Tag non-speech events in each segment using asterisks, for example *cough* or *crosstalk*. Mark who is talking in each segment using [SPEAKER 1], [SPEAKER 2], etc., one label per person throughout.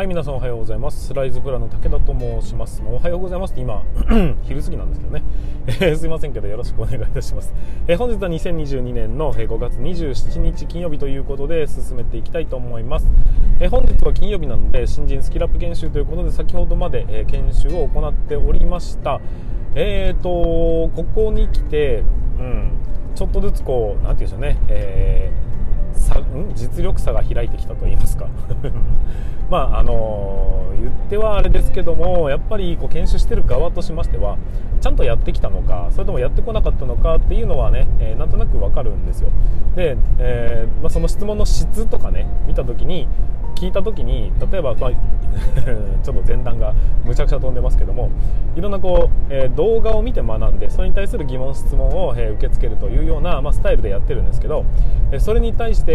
[SPEAKER 1] はい皆さんおはようございます。スライズプラの武田と申します。おはようございますって今 *clears throat* 昼過ぎなんですけどね、えー、すいませんけどよろしくお願いいたします、えー、本日は2022年の5月27日金曜日ということで進めていきたいと思います、えー、本日は金曜日なので新人スキルアップ研修ということで先ほどまで、え研修を行っておりました。えーとここに来てうんちょっとずつこうなんていうんでしょうね、えー実力差が開いてきたと言いますか。*laughs* まああのー、言ってはあれですけどもやっぱりこう研修してる側としましてはちゃんとやってきたのかそれともやってこなかったのかっていうのはね、えー、なんとなく分かるんですよ。で、えー、まあ、その質問の質とかね見た時に聞いた時に例えば、まあ、*laughs* ちょっと前段がむちゃくちゃ飛んでますけどもいろんなこう、えー、動画を見て学んでそれに対する疑問質問を、え、受け付けるというような、まあ、スタイルでやってるんですけど、え、それに対して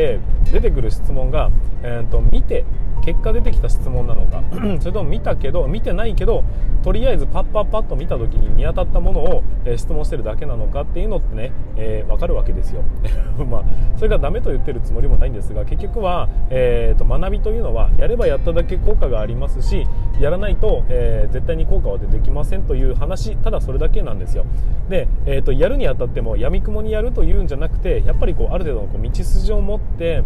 [SPEAKER 1] 出てくる質問が、えーと見て結果出てきた質問なのか。*clears throat* それとも見たけど見てないけどとりあえずパッパッパッと見た時に見当たったものを、え、質問してるだけなのかっていうのってね、えー、分かるわけですよ。*laughs* まあそれがダメと言ってるつもりもないんですが結局は、えーと、学びというのはやればやっただけ効果がありますしやらないと、えー、絶対に効果は出てきませんという話ただそれだけなんですよ。で、えーと、やるにあたってもやみくもにやるというんじゃなくてやっぱりこうある程度のこう道筋を持って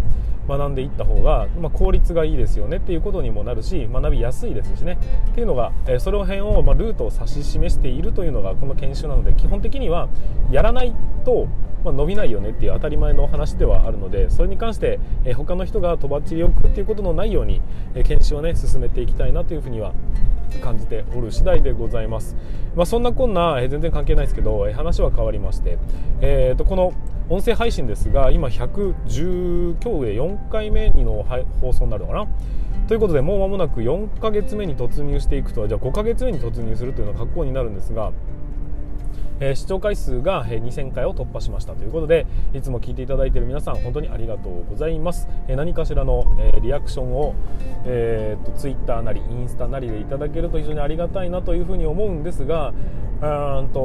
[SPEAKER 1] 学んでいった方が、まあ、効率がいいですよねっていうことにもなるし学びやすいですしね。っていうのが、えー、その辺を、まあ、ルートを指し示しているというのがこの研修なので基本的にはやらないと、まあ、伸びないよねっていう当たり前の話ではあるのでそれに関して、えー、他の人がとばっちりをくっていうことのないように、えー、研修をね進めていきたいなというふうには感じておる次第でございます、まあ、そんなこんな、えー、全然関係ないですけど、えー、話は変わりまして、えーと、この音声配信ですが今110今日で4回目の放送になるのかな？ということでもう間もなく4ヶ月目に突入していくとじゃあ5ヶ月目に突入するというような格好になるんですがえー、視聴回数が2000回を突破しましたということでいつも聞いていただいている皆さん本当にありがとうございます、えー、何かしらの、えー、リアクションを、えーと、と Twitter なりインスタなりでいただけると非常にありがたいなというふうに思うんですがうんと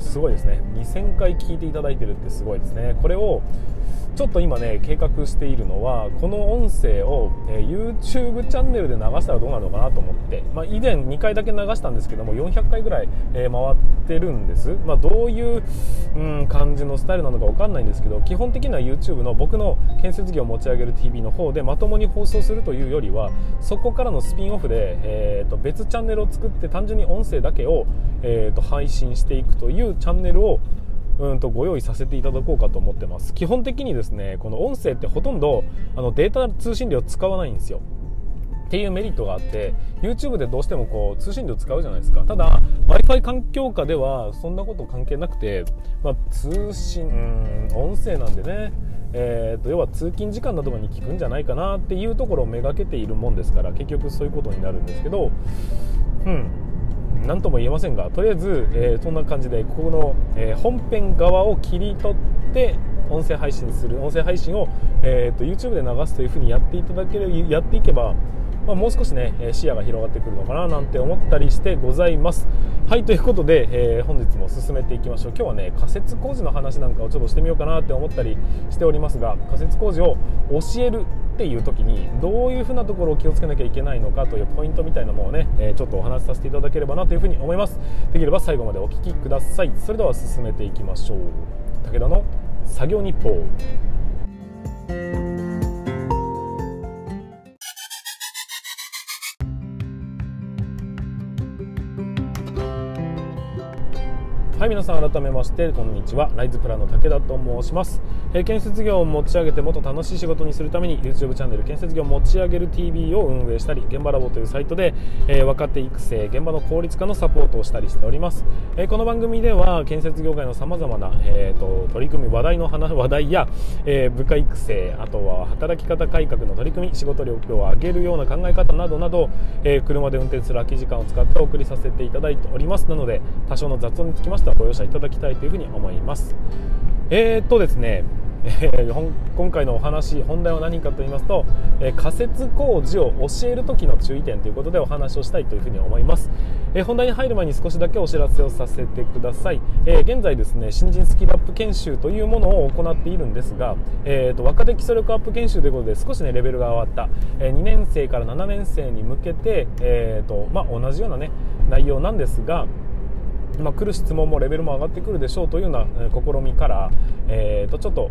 [SPEAKER 1] すごいですね。2000回聞いていただいてるってすごいですね。これをちょっと今ね計画しているのはこの音声を、えー、YouTube チャンネルで流したらどうなるのかなと思って、まあ、以前2回だけ流したんですけども400回ぐらい、えー、回ってるんです、まあ、どういう、うん、感じのスタイルなのか分かんないんですけど基本的には YouTube の僕の建設業を持ち上げる TV の方でまともに放送するというよりはそこからのスピンオフで、えー、と別チャンネルを作って単純に音声だけを、えー、と配信していくといういうチャンネルをうんとご用意させていただこうかと思ってます。基本的にですねこの音声ってほとんどあのデータ通信量使わないんですよ。っていうメリットがあって YouTube でどうしてもこう通信量使うじゃないですか。ただ w i f i 環境下ではそんなこと関係なくて、まあ、通信音声なんでねえーと、要は通勤時間などに聞くんじゃないかなっていうところをめがけているもんですから結局そういうことになるんですけどうん。何とも言えませんがとりあえず、えー、そんな感じでここの、えー、本編側を切り取って音声配信する音声配信を、えーと、YouTube で流すというふうにやっていただけるやっていけばまあ、もう少しね視野が広がってくるのかななんて思ったりしてございます。はいということで、えー、本日も進めていきましょう。今日はね仮設工事の話なんかをちょっとしてみようかなって思ったりしておりますが仮設工事を教えるっていう時にどういうふうなところを気をつけなきゃいけないのかというポイントみたいなものをね、えー、ちょっとお話しさせていただければなというふうに思います。できれば最後までお聴きください。それでは進めていきましょう。武田の作業日報。はい皆さん改めましてこんにちは。ライズプランの武田と申します、え、建設業を持ち上げてもっと楽しい仕事にするために YouTube チャンネル建設業を持ち上げる TV を運営したり現場ラボというサイトで、えー、若手育成現場の効率化のサポートをしたりしております、えー、この番組では建設業界のさまざまな、えーと、取り組み話題の *laughs* 話題や、え部下育成あとは働き方改革の取り組み仕事力を上げるような考え方などなど、え車で運転する空き時間を使ってお送りさせていただいております。なので多少の雑音につきましてはご容赦いただきたいというふうに思います。え、っとですねえー、今回のお話本題は何かと言いますと、えー、仮設工事を教える時の注意点ということでお話をしたいというふに思います、えー、本題に入る前に少しだけお知らせをさせてください、え、現在ですね新人スキルアップ研修というものを行っているんですが、えーと、若手基礎力アップ研修ということで少しねレベルが上がった、え、2年生から7年生に向けて、えーとまあ、同じようなね内容なんですがまあ、来る質問もレベルも上がってくるでしょうというような試みから、えー、とちょっと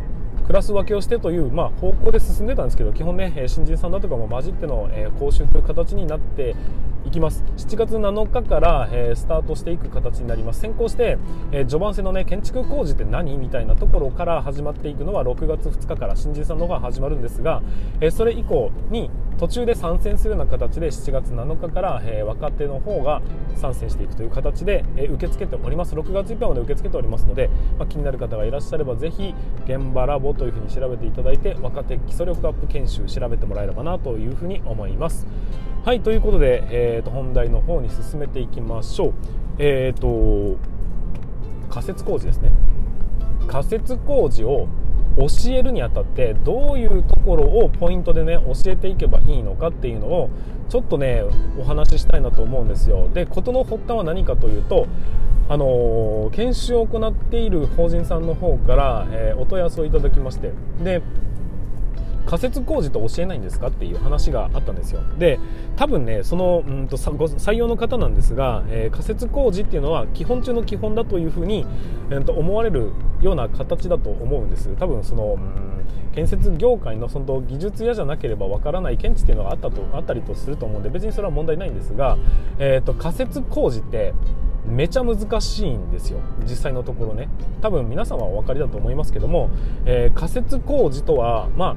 [SPEAKER 1] クラス分けをしてという、まあ、方向で進んでたんですけど基本ね新人さんだとかも混じっての、えー、講習という形になっていきます。7月7日から、えー、スタートしていく形になります。先行して、えー、序盤戦のね建築工事って何みたいなところから始まっていくのは6月2日から新人さんの方が始まるんですが、えー、それ以降に途中で参戦するような形で7月7日から、え若手の方が参戦していくという形で、え受け付けております。6月いっぱいまで受け付けておりますので、まあ、気になる方がいらっしゃればぜひ現場ラボというふうに調べていただいて若手基礎力アップ研修調べてもらえればなというふうに思います。はいということで、えーと、本題の方に進めていきましょう。えっ、ー、と仮設工事ですね。仮設工事を教えるにあたってどういうところをポイントでね教えていけばいいのかっていうのをちょっとねお話ししたいなと思うんですよ。で事の発端は何かというとあの、研修を行っている法人さんの方から、えー、お問い合わせをいただきまして。で仮設工事と教えないんですかっていう話があったんですよ。で多分ねそのうんと採用の方なんですが、えー、仮設工事っていうのは基本中の基本だというふうに、えー、と思われるような形だと思うんです。多分その建設業界のその技術屋じゃなければわからない見地っていうのがあったとあったりとすると思うんで別にそれは問題ないんですが、えー、と仮設工事ってめちゃ難しいんですよ実際のところね。多分皆さんはお分かりだと思いますけども、えー、仮設工事とはまあ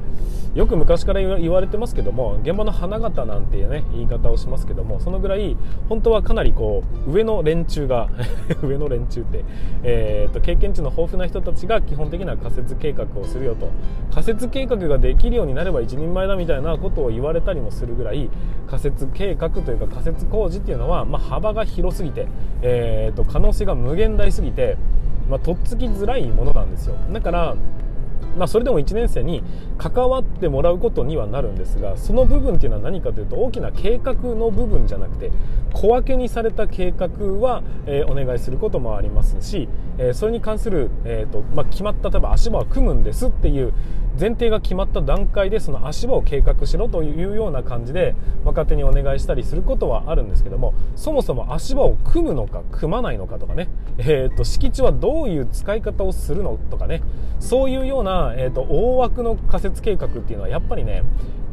[SPEAKER 1] よく昔から言われてますけども現場の花形なんていうね言い方をしますけどもそのぐらい本当はかなりこう上の連中が *laughs* 上の連中って、えーと、経験値の豊富な人たちが基本的な仮設計画をするよと。仮設計画ができるようになれば一人前だみたいなことを言われたりもするぐらい仮設計画というか仮設工事っていうのは、まあ、幅が広すぎて、えーえーと、可能性が無限大すぎて、まあ、とっつきづらいものなんですよ。だからまあ、それでも1年生に関わってもらうことにはなるんですがその部分っていうのは何かというと大きな計画の部分じゃなくて小分けにされた計画は、えー、お願いすることもありますし、えー、それに関する、えーとまあ、決まった例えば足場を組むんですっていう前提が決まった段階でその足場を計画しろというような感じで若手にお願いしたりすることはあるんですけどもそもそも足場を組むのか組まないのかとかね、えーと、敷地はどういう使い方をするのとかねそういうような、えーと大枠の仮設計画っていうのはやっぱりね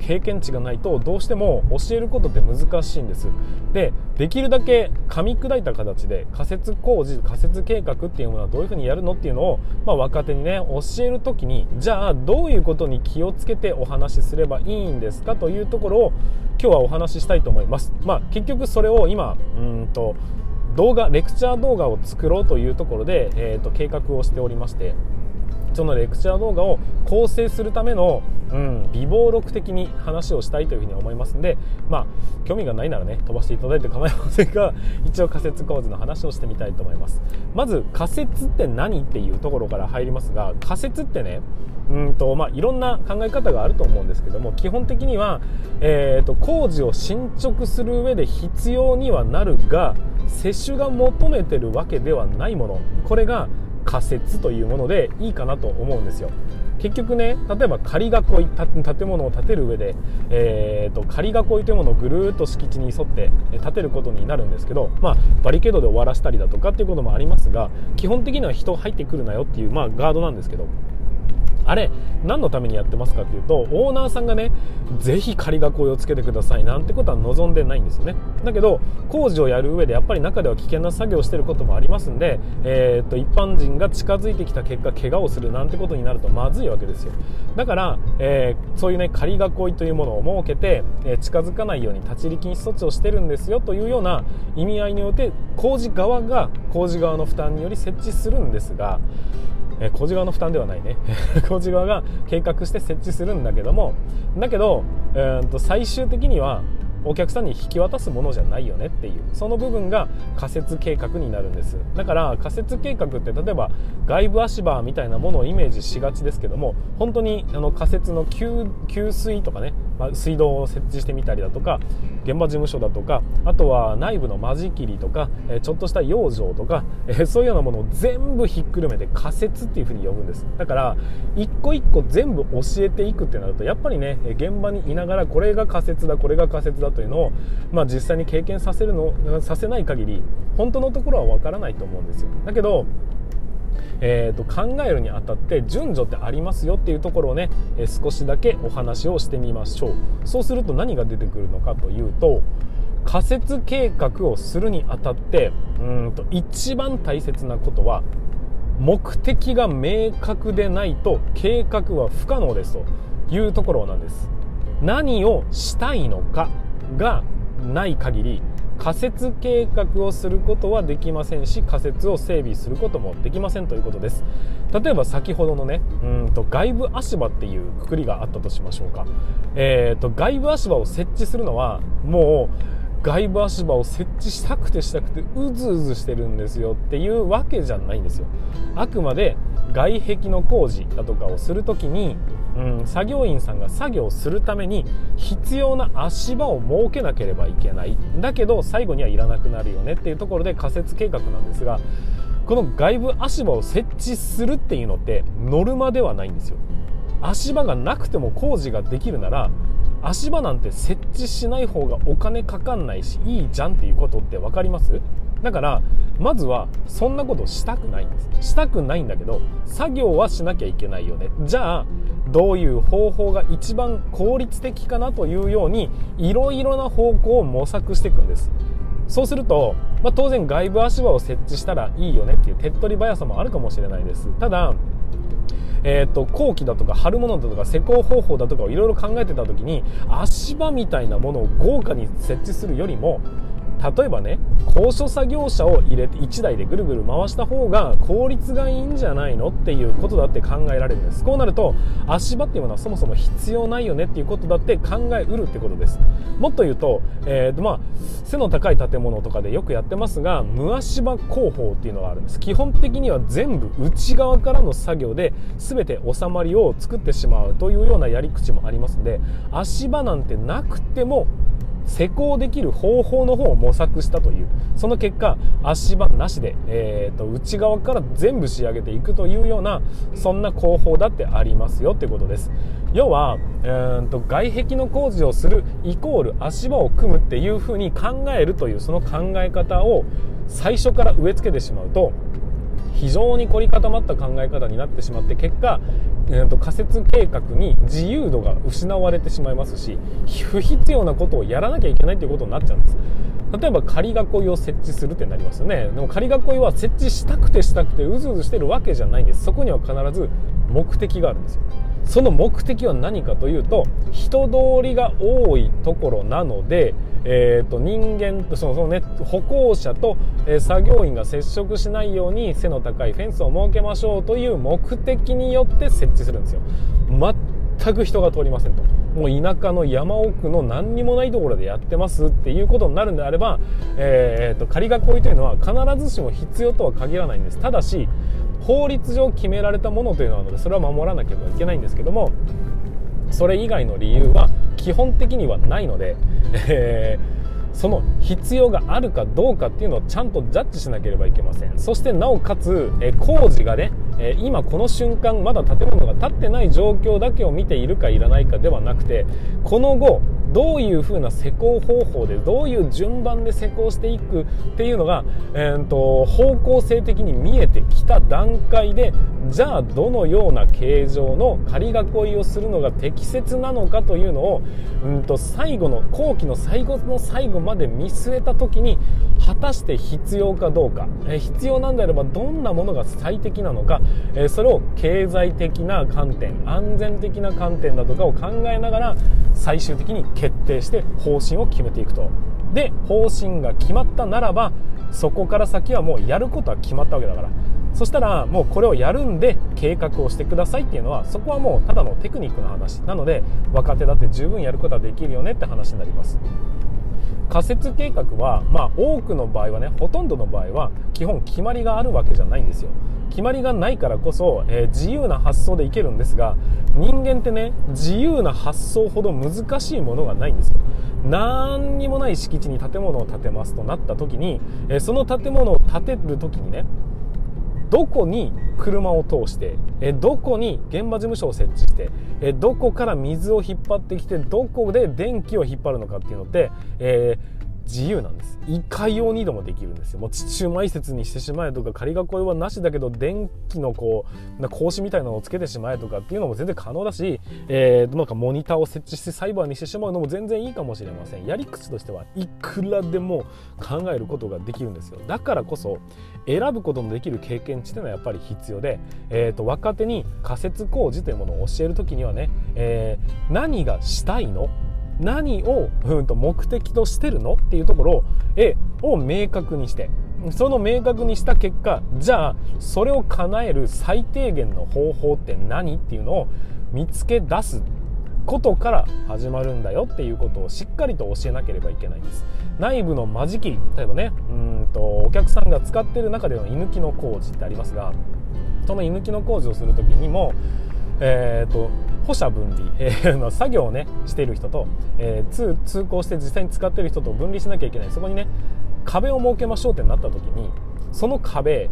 [SPEAKER 1] 経験値がないとどうしても教えることって難しいんです。でできるだけ噛み砕いた形で仮設工事仮設計画っていうものはどういうふうにやるのっていうのを、まあ、若手にね教える時にじゃあどういうことに気をつけてお話しすればいいんですかというところを今日はお話ししたいと思います、まあ、結局それを今うんと動画レクチャー動画を作ろうというところで、えーと計画をしておりましてそのレクチャー動画を構成するための、うん、微暴録的に話をしたいというふうに思いますんで、まあ、興味がないならね飛ばしていただいて構いませんが *laughs* 一応仮説構図の話をしてみたいと思います。まず仮説って何っていうところから入りますが仮説ってねうんとまあ、いろんな考え方があると思うんですけども基本的には、えーと、工事を進捗する上で必要にはなるが接種が求めてるわけではないもの。これが仮説というものでいいかなと思うんですよ。結局ね例えば仮囲い建物を建てる上で、えーと、仮囲いというものをぐるっと敷地に沿って建てることになるんですけど、まあ、バリケードで終わらせたりだとかっていうこともありますが基本的には人入ってくるなよっていう、まあ、ガードなんですけどあれ何のためにやってますかっていうとオーナーさんがねぜひ仮囲いをつけてくださいなんてことは望んでないんですよね。だけど工事をやる上でやっぱり中では危険な作業をしてることもありますんで、えー、っと一般人が近づいてきた結果怪我をするなんてことになるとまずいわけですよ。だから、えー、そういうね仮囲いというものを設けて、えー、近づかないように立ち入り禁止措置をしてるんですよというような意味合いによって工事側が工事側の負担により設置するんですがえ工事側の負担ではないね。工事側が計画して設置するんだけども。だけど、えー、と最終的にはお客さんに引き渡すものじゃないよねっていうその部分が仮設計画になるんです。だから仮設計画って例えば外部足場みたいなものをイメージしがちですけども本当にあの仮設の給給水とかね、まあ、水道を設置してみたりだとか現場事務所だとかあとは内部の間仕切りとか、ちょっとした養生とか、そういうようなものを全部ひっくるめて仮説っていうふうに呼ぶんです。だから一個一個全部教えていくってなるとやっぱりね現場にいながらこれが仮説だこれが仮説だというのを、まあ、実際に経験させるのさせない限り本当のところはわからないと思うんですよ。だけどえーと、考えるにあたって順序ってありますよっていうところをね、えー、少しだけお話をしてみましょう。そうすると何が出てくるのかというと仮説計画をするにあたってうんと一番大切なことは目的が明確でないと計画は不可能ですというところなんです。何をしたいのか。がない限り仮設計画をすることはできませんし仮設を整備することもできませんということです。例えば先ほどのねうんと外部足場っていうくくりがあったとしましょうか、えーと、外部足場を設置するのはもう外部足場を設置したくてしたくてうずうずしてるんですよっていうわけじゃないんですよ。あくまで外壁の工事だとかをするときにうん、作業員さんが作業するために必要な足場を設けなければいけない。だけど最後にはいらなくなるよねっていうところで仮設計画なんですがこの外部足場を設置するっていうのってノルマではないんですよ。足場がなくても工事ができるなら足場なんて設置しない方がお金かかんないしいいじゃんっていうことって分かります？だからまずはそんなことしたくないんです。したくないんだけど作業はしなきゃいけないよね。じゃあどういう方法が一番効率的かなというようにいろいろな方向を模索していくんです。そうすると、まあ、当然外部足場を設置したらいいよねっていう手っ取り早さもあるかもしれないです。ただえーと、後期だとか貼るものだとか施工方法だとかをいろいろ考えてた時に足場みたいなものを豪華に設置するよりも例えばね高所作業車を入れて1台でぐるぐる回した方が効率がいいんじゃないのっていうことだって考えられるんです。こうなると足場っていうものはそもそも必要ないよねっていうことだって考えうるってことです。もっと言うと,、えーとまあ、背の高い建物とかでよくやってますが無足場工法っていうのがあるんです。基本的には全部内側からの作業で全て収まりを作ってしまうというようなやり口もありますので足場なんてなくても施工できる方法の方を模索したというその結果足場なしで、えーと、内側から全部仕上げていくというようなそんな工法だってありますよってことです。要は、えーと、外壁の工事をするイコール足場を組むっていうふうに考えるというその考え方を最初から植え付けてしまうと非常に凝り固まった考え方になってしまって結果、えーと、仮説計画に自由度が失われてしまいますし不必要なことをやらなきゃいけないということになっちゃうんです。例えば仮囲いを設置するってなりますよね。でも仮囲いは設置したくてしたくてうずうずしてるわけじゃないんです。そこには必ず目的があるんですよ。その目的は何かというと人通りが多いところなのでえーと、人間とそのその、ね、歩行者と、え、作業員が接触しないように背の高いフェンスを設けましょうという目的によって設置するんですよ。全く人が通りませんと。もう田舎の山奥の何にもないところでやってますっていうことになるんであれば、えーと、仮囲いというのは必ずしも必要とは限らないんです。ただし法律上決められたものというのはのでそれは守らなければいけないんですけどもそれ以外の理由は基本的にはないので、えー、その必要があるかどうかっていうのをちゃんとジャッジしなければいけません。そしてなおかつ、え、工事がね、え、今この瞬間まだ建物が建ってない状況だけを見ているかいらないかではなくてこの後どういうふうな施工方法でどういう順番で施工していくっていうのが、えーと、方向性的に見えてきた段階でじゃあどのような形状の仮囲いをするのが適切なのかというのを、うんと最後の後期の最後の最後まで見据えた時に果たして必要かどうか、え、必要なんであればどんなものが最適なのか、え、それを経済的な観点安全的な観点だとかを考えながら最終的に決定して方針を決めていくと。で方針が決まったならばそこから先はもうやることは決まったわけだから。そしたらもうこれをやるんで計画をしてくださいっていうのはそこはもうただのテクニックの話なので若手だって十分やることはできるよねって話になります。仮設計画は、まあ、多くの場合はねほとんどの場合は基本決まりがあるわけじゃないんですよ。決まりがないからこそ、えー、自由な発想でいけるんですが人間ってね自由な発想ほど難しいものがないんですよ。何にもない敷地に建物を建てますとなった時に、えその建物を建てる時にねどこに車を通してえどこに現場事務所を設置してえどこから水を引っ張ってきてどこで電気を引っ張るのかっていうのって、えー自由なんです。いかようにでもできるんですよ。もう地中埋設にしてしまえとか仮囲いはなしだけど電気のこうな格子みたいなのをつけてしまえとかっていうのも全然可能だし、えー、なんかモニターを設置してサイバーにしてしまうのも全然いいかもしれません。やり口としてはいくらでも考えることができるんですよ。だからこそ選ぶことのできる経験値というのはやっぱり必要で、えーと、若手に仮設工事というものを教える時にはね、えー、何がしたいの？何を、うん、と目的としてるのっていうところをえを明確にして。その明確にした結果じゃあそれを叶える最低限の方法って何っていうのを見つけ出すことから始まるんだよっていうことをしっかりと教えなければいけないんです。内部の間仕切り例えばねうんとお客さんが使ってる中での居抜きの工事ってありますがその居抜きの工事をする時にもえーと歩車分離、*laughs* えー、作業をねしている人と、えー、通通行して実際に使っている人と分離しなきゃいけない。そこにね壁を設けましょうってなった時にその壁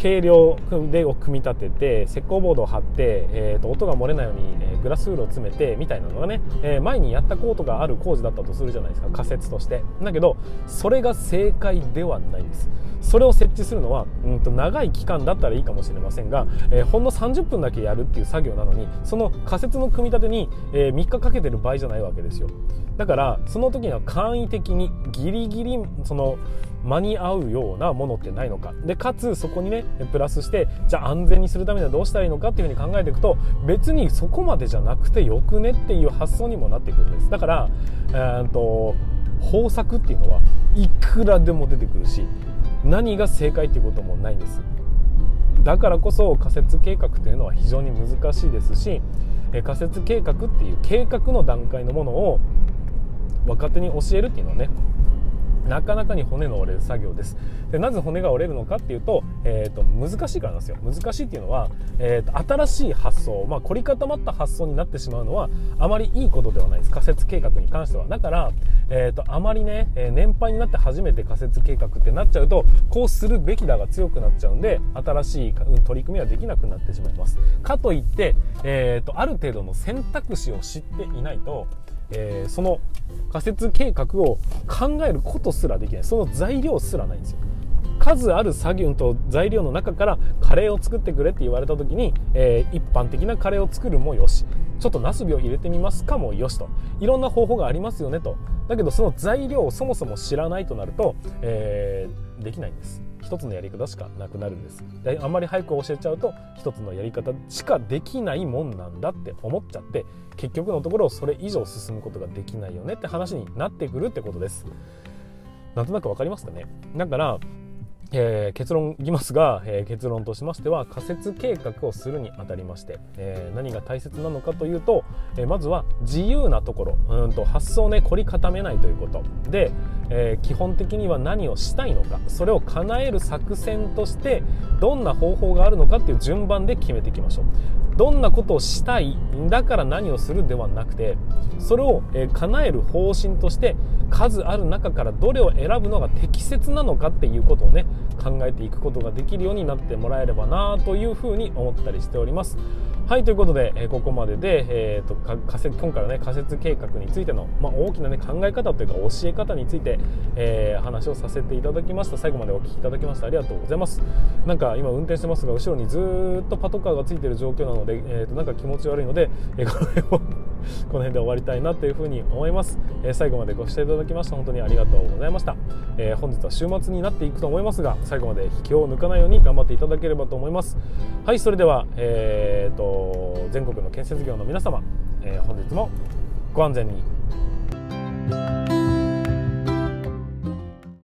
[SPEAKER 1] 軽量でを組み立てて石膏ボードを貼って、えーと、音が漏れないように、えー、グラスウールを詰めてみたいなのがね、えー、前にやったことがある工事だったとするじゃないですか仮説として。だけどそれが正解ではないです。それを設置するのは、うんと、長い期間だったらいいかもしれませんが、えー、ほんの30分だけやるっていう作業なのにその仮説の組み立てに、えー、3日かけてる場合じゃないわけですよ。だからその時には簡易的にギリギリその間に合うようなものってないのか。でかつそこにねプラスしてじゃあ安全にするためにはどうしたらいいのかっていうふうに考えていくと別にそこまでじゃなくてよくねっていう発想にもなってくるんです。だから、えーと方策っていうのはいくらでも出てくるし何が正解っていうこともないんです。だからこそ仮説計画というのは非常に難しいですし仮説計画っていう計画の段階のものを若手に教えるっていうのはねなかなかに骨の折れる作業です。でなぜ骨が折れるのかっていうと,、えーと、難しいからなんですよ。難しいっていうのは、えーと、新しい発想、まあ、凝り固まった発想になってしまうのはあまりいいことではないです。仮説計画に関しては。だから、えーと、あまりね、え、年配になって初めて仮説計画ってなっちゃうとこうするべきだが強くなっちゃうんで新しい取り組みはできなくなってしまいます。かといって、えー、とある程度の選択肢を知っていないとえー、その仮設計画を考えることすらできない。その材料すらないんですよ。数ある作業と材料の中からカレーを作ってくれって言われた時に、えー、一般的なカレーを作るもよし。ちょっとナスビを入れてみますかもよしと。いろんな方法がありますよねと。だけどその材料をそもそも知らないとなると、えー、できないんです。一つのやり方しかなくなるんです。であんまり早く教えちゃうと一つのやり方しかできないもんなんだって思っちゃって結局のところそれ以上進むことができないよねって話になってくるってことです。なんとなく分かりますかね？だからえー、結論いきますが、えー、結論としましては仮説計画をするにあたりまして、えー、何が大切なのかというと、えまずは自由なところうんと発想をね凝り固めないということ。で、え基本的には何をしたいのかそれを叶える作戦としてどんな方法があるのかっていう順番で決めていきましょう。どんなことをしたいだから何をするではなくてそれを、え叶える方針として数ある中からどれを選ぶのが適切なのかっていうことをね考えていくことができるようになってもらえればなというふうに思ったりしております。はいということで、えここまでで、えーと、仮説今回はね仮説計画についての、まあ、大きな、ね、考え方というか教え方について、えー、話をさせていただきました。最後までお聞きいただきましてありがとうございます。なんか今運転してますが後ろにずっとパトカーがついている状況なので、えーと、なんか気持ち悪いので、えー、この辺をこの辺で終わりたいなというふうに思います、えー、最後までご視聴いただきまして本当にありがとうございました、え本日は週末になっていくと思いますが最後まで気を抜かないように頑張っていただければと思います。はいそれではえーと全国の建設業の皆様、えー、本日もご安全に。